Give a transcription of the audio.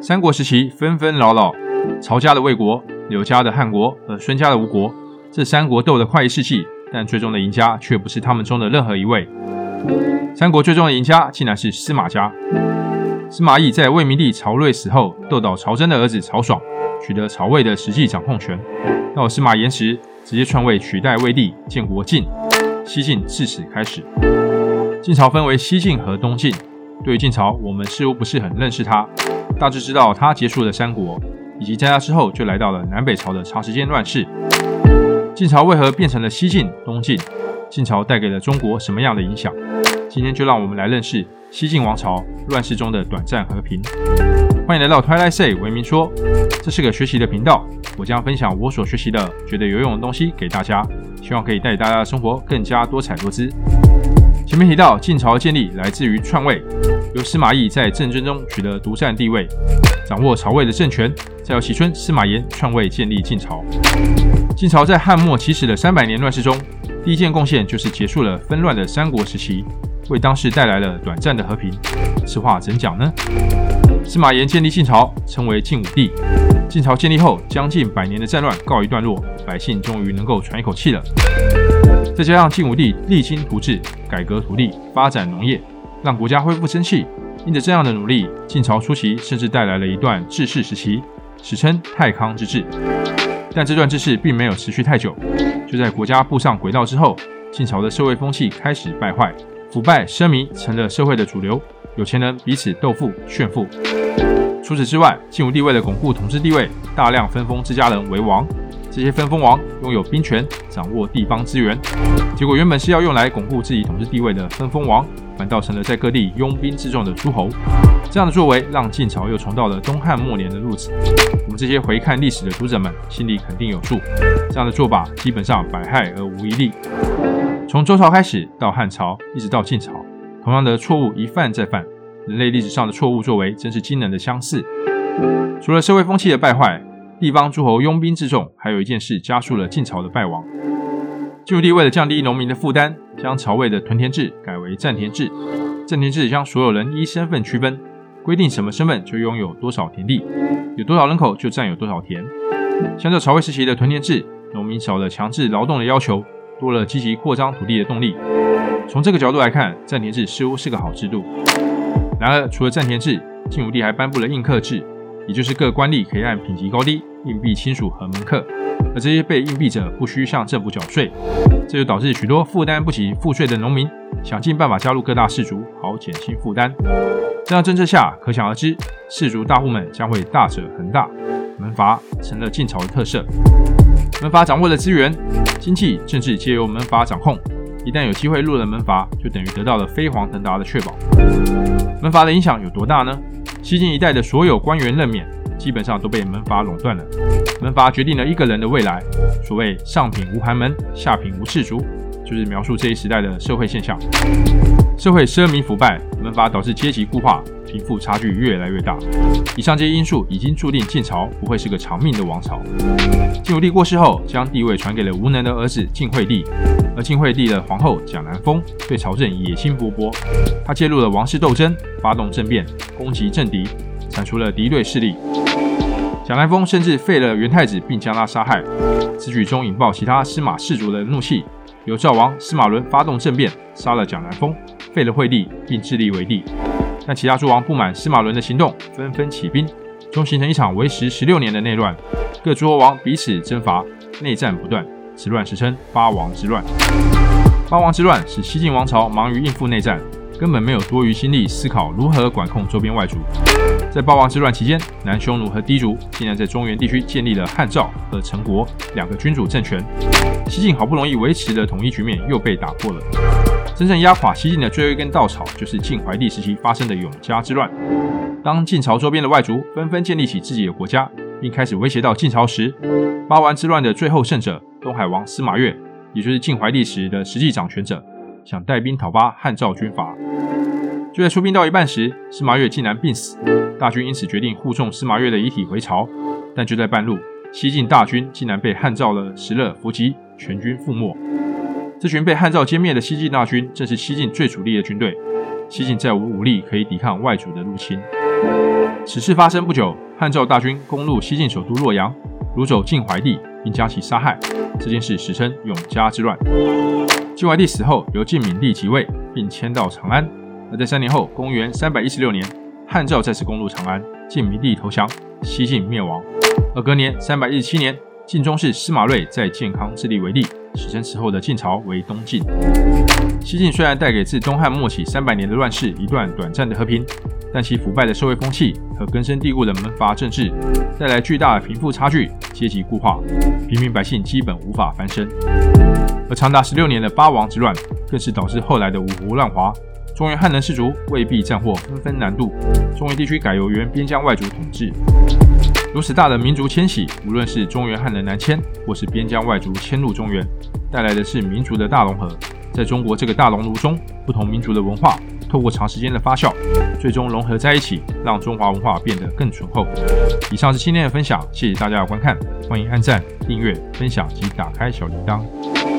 三国时期纷纷扰扰，曹家的魏国、柳家的汉国和孙家的吴国，这三国斗得快一世纪，但最终的赢家却不是他们中的任何一位。三国最终的赢家竟然是司马家。司马懿在魏明帝曹睿死后，斗倒曹真的儿子曹爽，取得曹魏的实际掌控权。到司马炎时，直接篡位取代魏帝，建国晋。西晋自此开始。晋朝分为西晋和东晋。对于晋朝，我们似乎不是很认识他，大致知道他结束了三国，以及在他之后就来到了南北朝的长时间乱世。晋朝为何变成了西晋、东晋？晋朝带给了中国什么样的影响？今天就让我们来认识西晋王朝乱世中的短暂和平。欢迎来到 Twilight Say 文明说，这是个学习的频道，我将分享我所学习的、觉得有用的东西给大家，希望可以带给大家的生活更加多彩多姿。前面提到晋朝的建立来自于篡位，由司马懿在政争中取得独占地位，掌握曹魏的政权，再由齐春、司马炎篡位建立晋朝。晋朝在汉末起始的三百年乱世中，第一件贡献就是结束了纷乱的三国时期。为当时带来了短暂的和平，此话怎讲呢？司马炎建立晋朝，称为晋武帝。晋朝建立后，将近百年的战乱告一段落，百姓终于能够喘一口气了。再加上晋武帝励精图治，改革土地，发展农业，让国家恢复生气。因着这样的努力，晋朝初期甚至带来了一段治世时期，史称太康之治。但这段治世并没有持续太久，就在国家步上轨道之后，晋朝的社会风气开始败坏。腐败奢靡成了社会的主流，有钱人彼此斗富炫富。除此之外，晋武帝为了巩固统治地位，大量分封自家人为王。这些分封王拥有兵权，掌握地方资源。结果原本是要用来巩固自己统治地位的分封王，反倒成了在各地拥兵自重的诸侯。这样的作为让晋朝又重蹈了东汉末年的路子。我们这些回看历史的读者们心里肯定有数，这样的做法基本上百害而无一利。从周朝开始到汉朝，一直到晋朝，同样的错误一犯再犯。人类历史上的错误作为真是惊人的相似。除了社会风气的败坏，地方诸侯拥兵自重，还有一件事加速了晋朝的败亡。晋武帝为了降低农民的负担，将曹魏的屯田制改为占田制。占田制将所有人依身份区分，规定什么身份就拥有多少田地，有多少人口就占有多少田。相较曹魏时期的屯田制，农民少了强制劳动的要求。多了积极扩张土地的动力。从这个角度来看，占田制似乎是个好制度。然而，除了占田制，晋武帝还颁布了印刻制，也就是各官吏可以按品级高低，硬币亲属和门客，而这些被印币者不需向政府缴税。这就导致许多负担不起赋税的农民想尽办法加入各大氏族，好减轻负担。这样政策下，可想而知，氏族大户们将会大者恒大，门阀成了晋朝的特色。门阀掌握了资源，经济、政治皆由门阀掌控。一旦有机会入了门阀，就等于得到了飞黄腾达的确保。门阀的影响有多大呢？西晋一代的所有官员任免，基本上都被门阀垄断了。门阀决定了一个人的未来。所谓“上品无寒门，下品无士族”，就是描述这一时代的社会现象。社会奢靡腐败，门阀导致阶级固化。贫富差距越来越大，以上这些因素已经注定晋朝不会是个长命的王朝。晋武帝过世后，将帝位传给了无能的儿子晋惠帝，而晋惠帝的皇后蒋南风对朝政野心勃勃，她介入了王室斗争，发动政变，攻击政敌，铲除了敌对势力。蒋南风甚至废了元太子，并将他杀害。此举中引爆其他司马氏族的怒气，有赵王司马伦发动政变，杀了蒋南风，废了惠帝，并自立为帝。但其他诸王不满司马伦的行动，纷纷起兵，终形成一场为时十六年的内乱。各诸侯王彼此征伐，内战不断，此乱史称八王之乱。八王之乱使西晋王朝忙于应付内战，根本没有多余心力思考如何管控周边外族。在八王之乱期间，南匈奴和氐族竟然在中原地区建立了汉赵和陈国两个君主政权。西晋好不容易维持的统一局面又被打破了。真正压垮西晋的最后一根稻草，就是晋怀帝时期发生的永嘉之乱。当晋朝周边的外族纷纷建立起自己的国家，并开始威胁到晋朝时，八王之乱的最后胜者东海王司马越，也就是晋怀帝时的实际掌权者，想带兵讨伐汉赵军阀。就在出兵到一半时，司马越竟然病死，大军因此决定护送司马越的遗体回朝。但就在半路，西晋大军竟然被汉赵的石勒伏击，全军覆没。这群被汉赵歼灭的西晋大军，正是西晋最主力的军队。西晋再无武力可以抵抗外族的入侵。此事发生不久，汉赵大军攻入西晋首都洛阳，掳走晋怀帝，并将其杀害。这件事史称永嘉之乱。晋怀帝死后，由晋闵帝即位，并迁到长安。而在三年后，公元三百一十六年，汉赵再次攻入长安，晋闵帝投降，西晋灭亡。而隔年三百一十七年，晋宗室司马睿在建康自立为帝，史称此后的晋朝为东晋。西晋虽然带给自东汉末期三百年的乱世一段短暂的和平，但其腐败的社会风气和根深蒂固的门阀政治，带来巨大的贫富差距、阶级固化，平民百姓基本无法翻身。而长达十六年的八王之乱，更是导致后来的五胡乱华。中原汉人士族未必战祸，纷纷南渡，中原地区改由原边疆外族统治。如此大的民族迁徙，无论是中原汉人南迁，或是边疆外族迁入中原，带来的是民族的大融合。在中国这个大熔炉中，不同民族的文化透过长时间的发酵，最终融合在一起，让中华文化变得更醇厚。以上是今天的分享，谢谢大家的观看，欢迎按赞、订阅、分享及打开小铃铛。